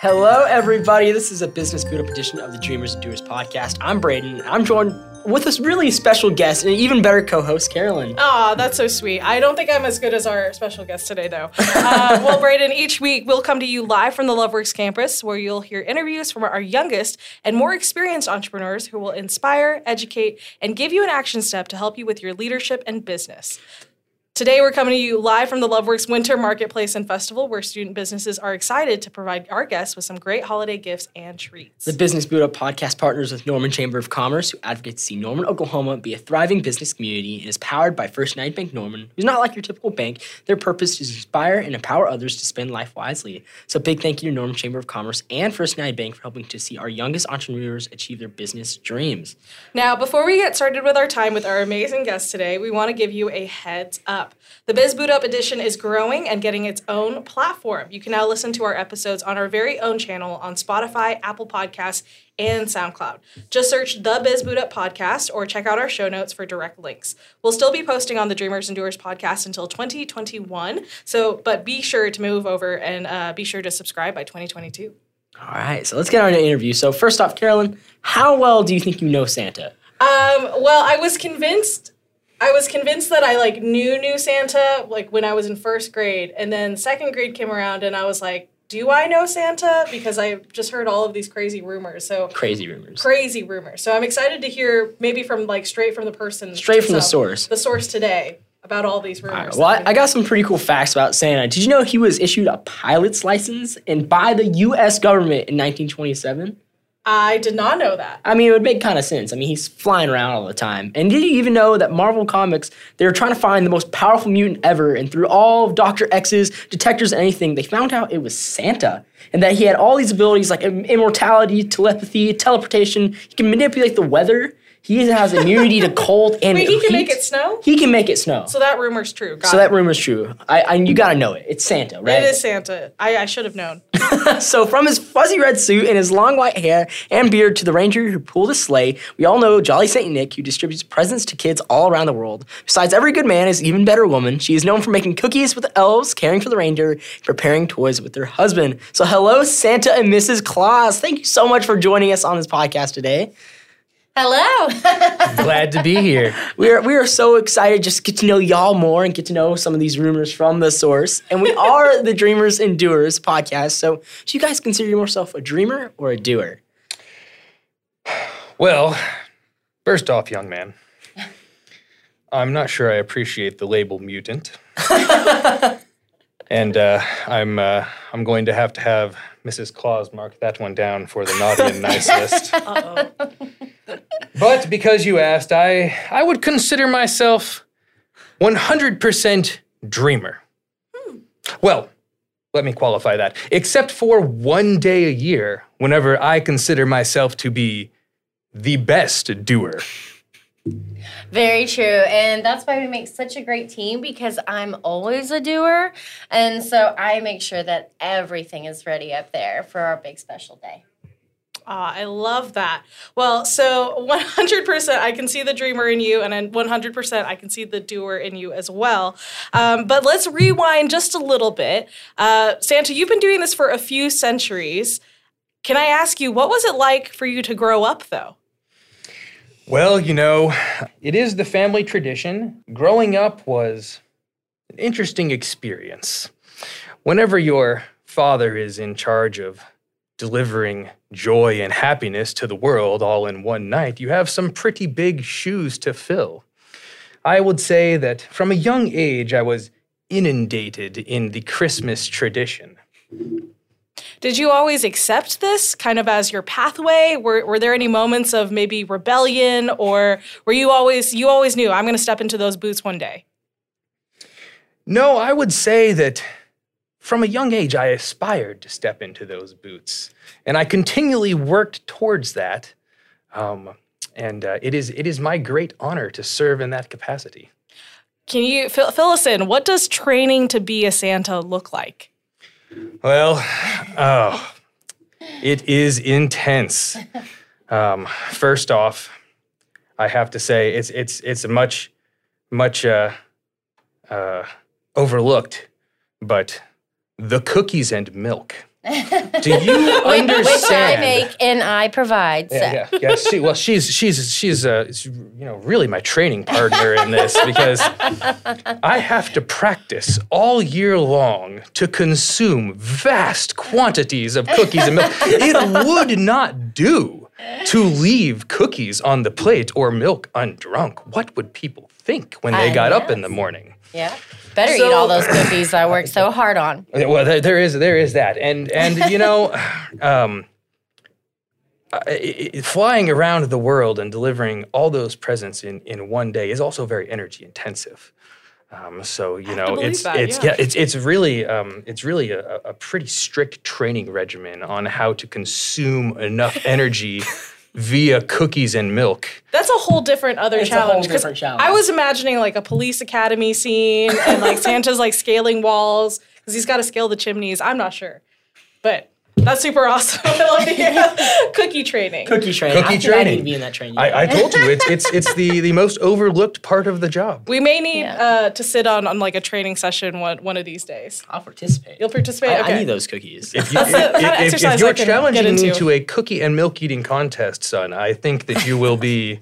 Hello, everybody. This is a Business Boot Up edition of the Dreamers and Doers podcast. I'm Braden. I'm joined with a really special guest and an even better co-host, Carolyn. Aw, that's so sweet. I don't think I'm as good as our special guest today, though. Uh, well, Braden, each week we'll come to you live from the Loveworks campus, where you'll hear interviews from our youngest and more experienced entrepreneurs who will inspire, educate, and give you an action step to help you with your leadership and business. Today, we're coming to you live from the Loveworks Winter Marketplace and Festival, where student businesses are excited to provide our guests with some great holiday gifts and treats. The Business Boot Up podcast partners with Norman Chamber of Commerce, who advocates to see Norman, Oklahoma be a thriving business community and is powered by First United Bank Norman, who's not like your typical bank. Their purpose is to inspire and empower others to spend life wisely. So, big thank you to Norman Chamber of Commerce and First United Bank for helping to see our youngest entrepreneurs achieve their business dreams. Now, before we get started with our time with our amazing guests today, we want to give you a heads up. The Biz Boot Up edition is growing and getting its own platform. You can now listen to our episodes on our very own channel on Spotify, Apple Podcasts, and SoundCloud. Just search the Biz Boot Up podcast or check out our show notes for direct links. We'll still be posting on the Dreamers and Doers podcast until 2021. So, but be sure to move over and uh, be sure to subscribe by 2022. All right, so let's get on to the interview. So, first off, Carolyn, how well do you think you know Santa? Um, well, I was convinced I was convinced that I like knew knew Santa like when I was in first grade, and then second grade came around, and I was like, "Do I know Santa?" Because I just heard all of these crazy rumors. So Crazy rumors. crazy rumors. So I'm excited to hear maybe from like straight from the person, Straight from the source. the source today about all these rumors. right, well, I, I got some pretty cool facts about Santa. Did you know he was issued a pilot's license and by the U.S. government in 1927? I did not know that. I mean, it would make kind of sense. I mean, he's flying around all the time. And did you even know that Marvel Comics, they were trying to find the most powerful mutant ever, and through all of Dr. X's detectors and anything, they found out it was Santa. And that he had all these abilities like immortality, telepathy, teleportation. He can manipulate the weather. He has immunity to cold and Wait, he can make it snow. He can make it snow. So that rumor's true. Got So it. that rumor's true. I, I you gotta know it. It's Santa, right? it is Santa. I, I should have known. so from his fuzzy red suit and his long white hair and beard to the ranger who pulled his sleigh, we all know Jolly Saint Nick, who distributes presents to kids all around the world. Besides every good man is even better woman. She is known for making cookies with the elves, caring for the reindeer, preparing toys with her husband. So hello, Santa and Mrs. Claus. Thank you so much for joining us on this podcast today. Hello. Glad to be here. We are we are so excited just to get to know y'all more and get to know some of these rumors from the source. And we are the Dreamers and Doers podcast. So do you guys consider yourself a dreamer or a doer? Well, first off, young man, I'm not sure I appreciate the label mutant. and uh, I'm uh, I'm going to have to have Mrs. Claus mark that one down for the naughty and nice list. Uh oh. But because you asked, I I would consider myself 100% dreamer. Well, let me qualify that. Except for one day a year, whenever I consider myself to be the best doer. Very true. And that's why we make such a great team because I'm always a doer. And so I make sure that everything is ready up there for our big special day. Ah, I love that. Well, so 100% I can see the dreamer in you, and then 100% I can see the doer in you as well. Um, but let's rewind just a little bit. Uh, Santa, you've been doing this for a few centuries. Can I ask you, what was it like for you to grow up, though? Well, you know, it is the family tradition. Growing up was an interesting experience. Whenever your father is in charge of delivering joy and happiness to the world all in one night, you have some pretty big shoes to fill. I would say that from a young age, I was inundated in the Christmas tradition. Did you always accept this kind of as your pathway? Were, were there any moments of maybe rebellion, or were you always you always knew I'm going to step into those boots one day? No, I would say that from a young age, I aspired to step into those boots, and I continually worked towards that. Um, and uh, it is it is my great honor to serve in that capacity. Can you fill, fill us in? What does training to be a Santa look like? Well, oh, it is intense. Um, first off, I have to say it's it's it's a much much uh, uh, overlooked, but the cookies and milk. Do you understand? Which I make and I provide. So. Yeah, yeah, yeah. She, well, she's she's she's uh, you know really my training partner in this because I have to practice all year long to consume vast quantities of cookies and milk. It would not do to leave cookies on the plate or milk undrunk. What would people think when they I got up in the morning? Yeah. Better So- eat all those cookies I worked so hard on. Well, there, there is there is that, and and you know, um, flying around the world and delivering all those presents in in one day is also very energy intensive. Um, so you to know, it's that, it's yeah. yeah, it's it's really um, it's really a, a pretty strict training regimen on how to consume enough energy via cookies and milk. That's a whole different other It's a whole different challenge. I was imagining like a police academy scene and like Santa's like scaling walls because he's got to scale the chimneys. I'm not sure, but that's super awesome. I love to hear cookie training. Cookie training. Cookie I think I need training. to be in that training. I, I told you it's it's it's the the most overlooked part of the job. We may need Yeah. uh, to sit on on like a training session one one of these days. I'll participate. You'll participate. I, okay. I need those cookies. If, you, That's the kind of if- if- if exercise you're I can challenging me into. to a cookie and milk eating contest, son, I think that you will be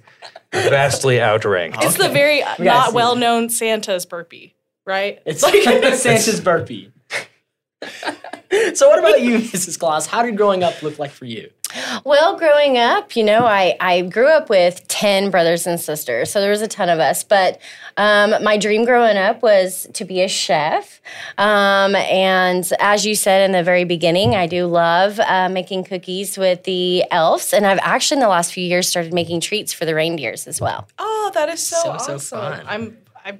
vastly outranked. It's the very We not well known Santa's burpee, right? It's like Santa's burpee. so what about you, Mrs. Claus? How did growing up look like for you? Well, growing up, you know, I, I grew up with 10 brothers and sisters, so there was a ton of us. But um, my dream growing up was to be a chef. Um, and as you said in the very beginning, I do love uh, making cookies with the elves. And I've actually, in the last few years, started making treats for the reindeers as well. Oh, that is so, So, so awesome. fun. I'm I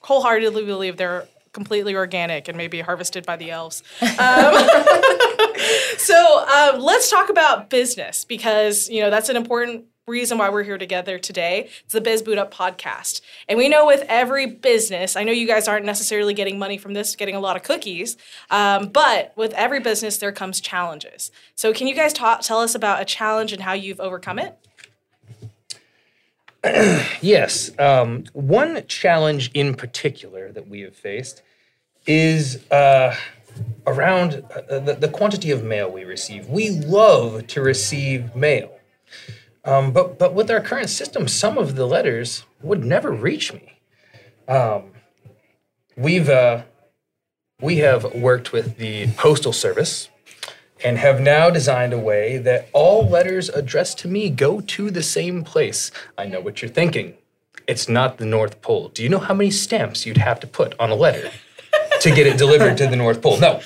wholeheartedly believe they're completely organic and maybe harvested by the elves. Um, so um, let's talk about business because you know that's an important reason why we're here together today. It's the Biz Boot Up podcast, and we know with every business, I know you guys aren't necessarily getting money from this, getting a lot of cookies, um, but with every business there comes challenges. So can you guys ta- tell us about a challenge and how you've overcome it? Yes. Um, one challenge in particular that we have faced is uh, around uh, the, the quantity of mail we receive. We love to receive mail. Um, but, but with our current system, some of the letters would never reach me. Um, we've, uh, we have worked with the Postal Service and have now designed a way that all letters addressed to me go to the same place. I know what you're thinking. It's not the North Pole. Do you know how many stamps you'd have to put on a letter to get it delivered to the North Pole? No.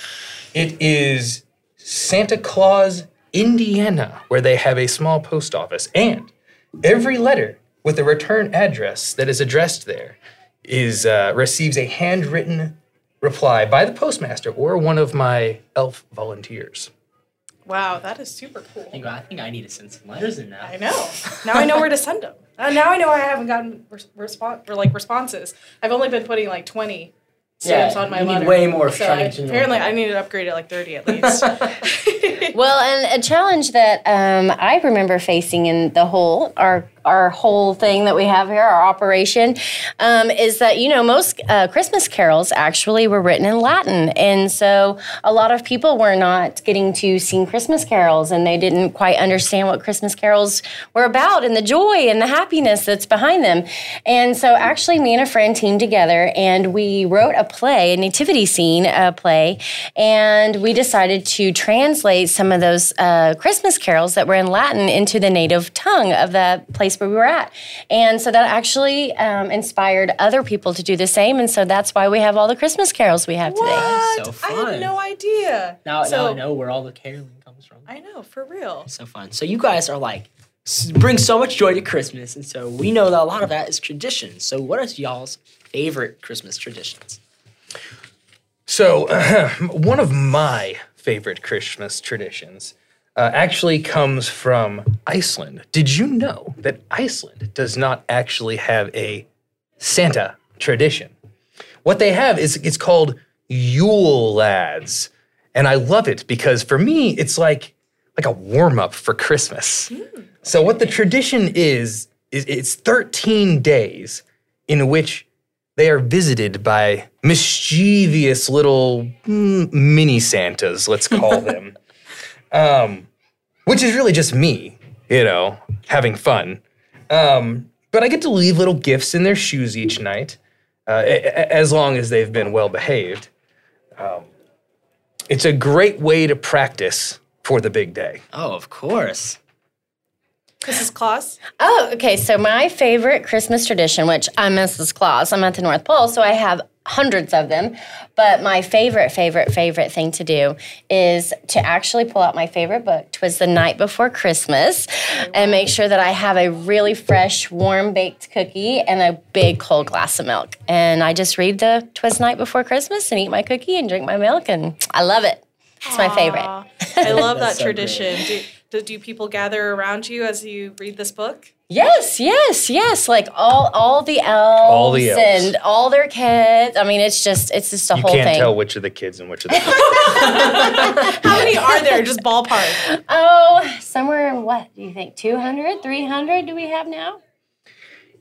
It is Santa Claus, Indiana, where they have a small post office. And every letter with a return address that is addressed there is uh, receives a handwritten reply by the postmaster or one of my elf volunteers. Wow, that is super cool. I think I, think I need to send some letters in now. I know. Now I know where to send them. Uh, now I know I haven't gotten res- response or like responses. I've only been putting like twenty stamps Yeah, on my you need letter. way more So trying to I- to apparently, I need to upgrade it like thirty at least. Well, and a challenge that um, I remember facing in the whole our our whole thing that we have here, our operation, um, is that you know most uh, Christmas carols actually were written in Latin, and so a lot of people were not getting to sing Christmas carols, and they didn't quite understand what Christmas carols were about, and the joy and the happiness that's behind them. And so, actually, me and a friend teamed together, and we wrote a play, a nativity scene uh, play, and we decided to translate some of those uh, Christmas carols that were in Latin into the native tongue of the place where we were at. And so that actually um, inspired other people to do the same. And so that's why we have all the Christmas carols we have today. what? so I had no idea. Now, so, now I know where all the caroling comes from. I know for real. so fun. So you guys are like s- bring so much joy to Christmas, and so we know that a lot of that is tradition. So what is y'all's favorite Christmas traditions? So, one of my favorite Christmas traditions uh, actually comes from Iceland. Did you know that Iceland does not actually have a Santa tradition? What they have is it's called Yule Lads, and I love it because for me it's like like a warm up for Christmas. So what the tradition is is it's 13 days in which they are visited by mischievous little mm, mini Santas, let's call them, um, which is really just me, you know, having fun. Um, but I get to leave little gifts in their shoes each night, uh, a- a- as long as they've been well behaved. Um, it's a great way to practice for the big day. Oh, of course. Mrs. Claus? Oh, okay. So my favorite Christmas tradition, which I'm Mrs. Claus, I'm at the North Pole, so I have hundreds of them. But my favorite, favorite, favorite thing to do is to actually pull out my favorite book, Twas the Night Before Christmas, and make sure that I have a really fresh, warm baked cookie and a big cold glass of milk. And I just read the Twas the Night Before Christmas and eat my cookie and drink my milk, and I love it. It's my favorite. I love that so tradition. Do, do, do people gather around you as you read this book? Yes, yes, yes. Like all all the elves, All the elves. and all their kids. I mean, it's just it's just a You whole can't thing. tell which of the kids and which of the How many are there? Just ballpark. Oh, somewhere in what do you think? 200, 300 do we have now?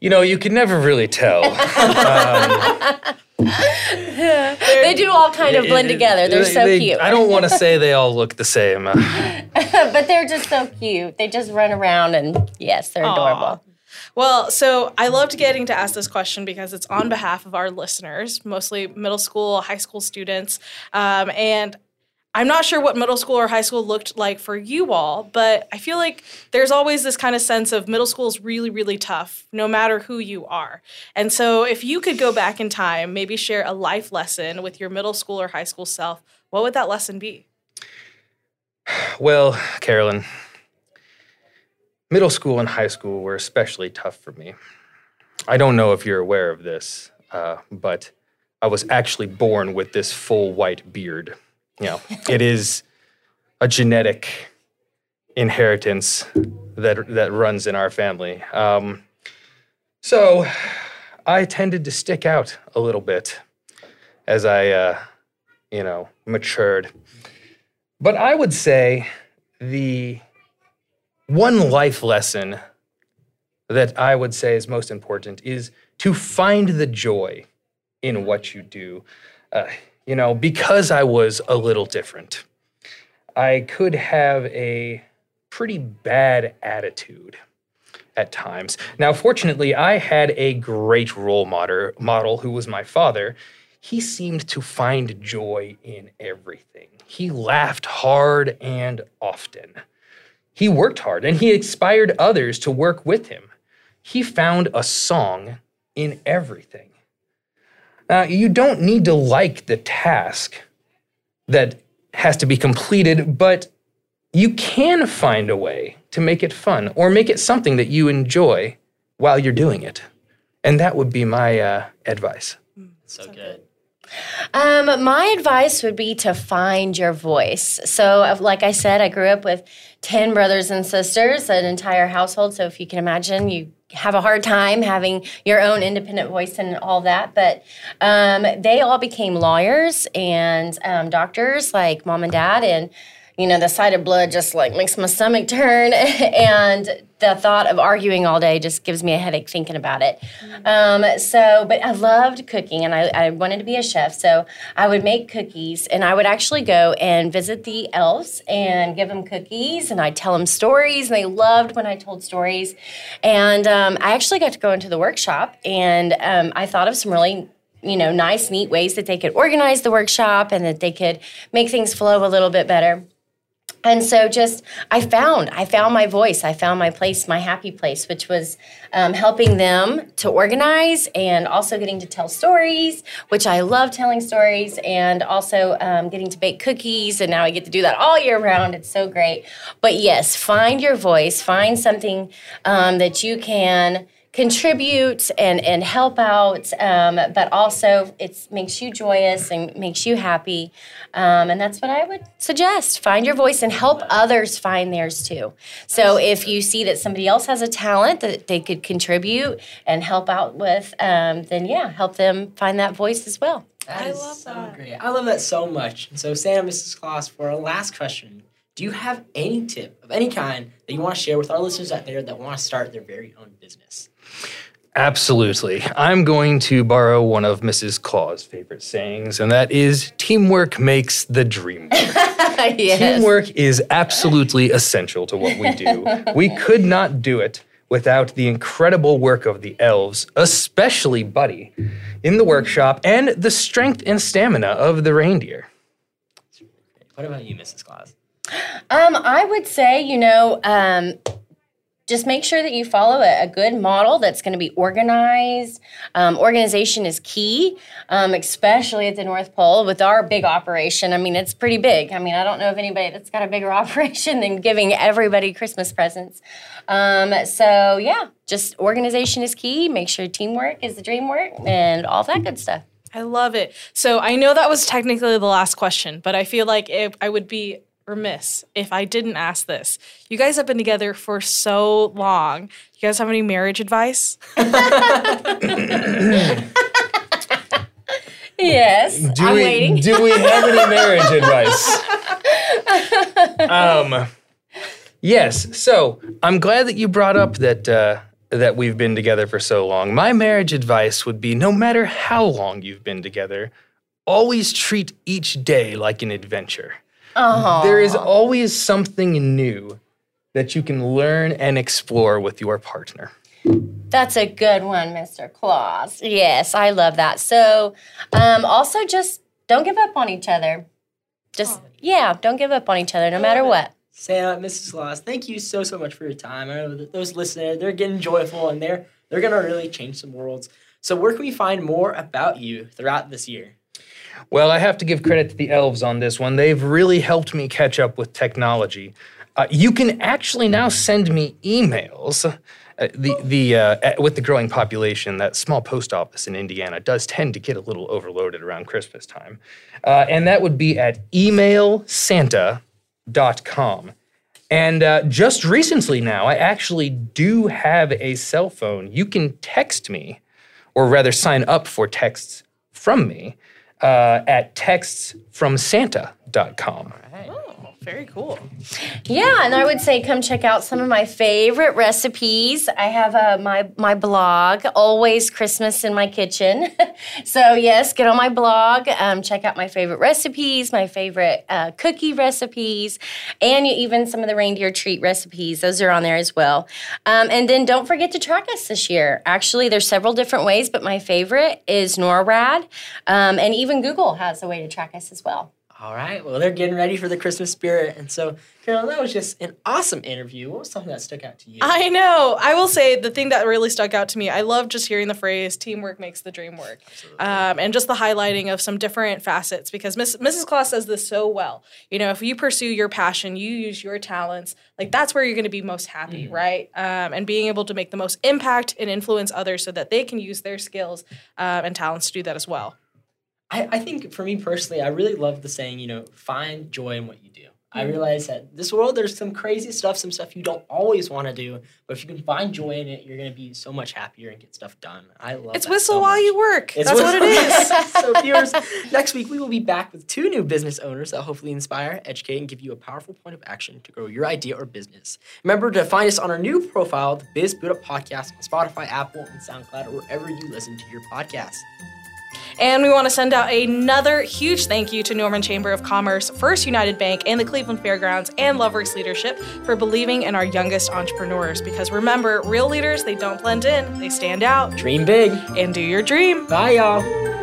You know, you can never really tell. Um, They do all kind of blend together. They're They- so they- cute. I don't want to say they all look the same. But they're just so cute. They just run around and yes, they're adorable. Well, so I loved getting to ask this question because it's on behalf of our listeners, mostly middle school, high school students. Um, and I'm not sure what middle school or high school looked like for you all, but I feel like there's always this kind of sense of middle school is really, really tough, no matter who you are. And so if you could go back in time, maybe share a life lesson with your middle school or high school self, what would that lesson be? well, Carolyn, middle school and high school were especially tough for me. I don't know if you're aware of this, uh, but I was actually born with this full white beard. You know, it is a genetic inheritance that that runs in our family. Um, so I tended to stick out a little bit as I, uh, you know, matured. But I would say the one life lesson that I would say is most important is to find the joy in what you do. Uh, you know, because I was a little different, I could have a pretty bad attitude at times. Now, fortunately, I had a great role model, model who was my father. He seemed to find joy in everything. He laughed hard and often. He worked hard and he inspired others to work with him. He found a song in everything. Now, you don't need to like the task that has to be completed, but you can find a way to make it fun or make it something that you enjoy while you're doing it. And that would be my uh, advice. So good. Um, my advice would be to find your voice. So, like I said, I grew up with 10 brothers and sisters, an entire household. So, if you can imagine, you have a hard time having your own independent voice and all that. But um, they all became lawyers and um, doctors, like mom and dad. And you know, the sight of blood just like makes my stomach turn. and the thought of arguing all day just gives me a headache thinking about it. Um, so, but I loved cooking and I, I wanted to be a chef. So I would make cookies and I would actually go and visit the elves and give them cookies and I'd tell them stories. And they loved when I told stories. And um, I actually got to go into the workshop and um, I thought of some really you know nice neat ways that they could organize the workshop and that they could make things flow a little bit better and so just i found i found my voice. I found my place my happy place which was um, helping them to organize and also getting to tell stories which i love telling stories and also um, getting to bake cookies and now i get to do that all year round. It's so great. But yes find your voice. Find something um, that you can contribute and and help out um, but also it makes you joyous and makes you happy um, and that's what i would suggest find your voice and help others find theirs too so if you see that somebody else has a talent that they could contribute and help out with um, then yeah help them find that voice as well That I is love so that. great. I love that so much. And so, Santa and Mrs. Claus, for our last question, do you have any tip of any kind that you want to share with our listeners out there that want to start their very own business? Absolutely. I'm going to borrow one of Mrs. Claus' favorite sayings, and that is teamwork makes the dream work. yes. Teamwork is absolutely essential to what we do. We could not do it without the incredible work of the elves, especially Buddy, in the workshop, and the strength and stamina of the reindeer. What about you, Mrs. Claus? Um, I would say, you know, um, just make sure that you follow a, a good model that's going to be organized. Um, organization is key, um, especially at the North Pole with our big operation. I mean, it's pretty big. I mean, I don't know of anybody that's got a bigger operation than giving everybody Christmas presents. Um, so, yeah, just organization is key. Make sure teamwork is the dream work and all that good stuff. I love it. So I know that was technically the last question, but I feel like if I would be remiss if I didn't ask this. You guys have been together for so long. You guys have any marriage advice? Yes, Do I'm we, waiting. Do we have any marriage advice? um, yes. So I'm glad that you brought up that uh, that we've been together for so long. My marriage advice would be: no matter how long you've been together, always treat each day like an adventure. Oh, There is always something new that you can learn and explore with your partner. That's a good one, Mr. Claus. Yes, I love that. So, um, also just don't give up on each other. Just, yeah, don't give up on each other no matter what. Santa, Mrs. Claus, thank you so so much for your time. I know that those listeners they're getting joyful and they're they're gonna really change some worlds. So where can we find more about you throughout this year? Well, I have to give credit to the elves on this one. They've really helped me catch up with technology. Uh, you can actually now send me emails. Uh, the the uh, with the growing population, that small post office in Indiana does tend to get a little overloaded around Christmas time, uh, and that would be at emailsanta.com. And uh, just recently now, I actually do have a cell phone. You can text me, or rather, sign up for texts from me uh, at textsfromsanta.com. Oh, very cool. Yeah, and I would say come check out some of my favorite recipes. I have uh, my my blog, Always Christmas in My Kitchen. so yes, get on my blog, um, check out my favorite recipes, my favorite uh, cookie recipes, and even some of the reindeer treat recipes. Those are on there as well. Um, and then don't forget to track us this year. Actually, there's several different ways, but my favorite is NORAD, um, and even Google has a way to track us as well. All right. Well, they're getting ready for the Christmas spirit, and so Carol, that was just an awesome interview. What was something that stuck out to you? I know. I will say the thing that really stuck out to me, I love just hearing the phrase teamwork makes the dream work. Um, and just the highlighting of some different facets because Miss, Mrs. Claus says this so well. You know, if you pursue your passion, you use your talents, like that's where you're going to be most happy, right? Um, and being able to make the most impact and influence others so that they can use their skills um, and talents to do that as well. I, I think for me personally, I really love the saying, you know, find joy in what you do. I Mm-hmm. realize that this world, there's some crazy stuff, some stuff you don't always want to do, but if you can find joy in it, you're going to be so much happier and get stuff done. I love It's whistle so while much. you work. It's That's what it is. so, viewers, next week we will be back with two new business owners that hopefully inspire, educate, and give you a powerful point of action to grow your idea or business. Remember to find us on our new profile, the Biz Boot Up Podcast, on Spotify, Apple, and SoundCloud, or wherever you listen to your podcasts. And we want to send out another huge thank you to Norman Chamber of Commerce, First United Bank, and the Cleveland Fairgrounds and Loveworks Leadership for believing in our youngest entrepreneurs. Because remember, real leaders, they don't blend in, they stand out. Dream big. And do your dream. Bye, y'all.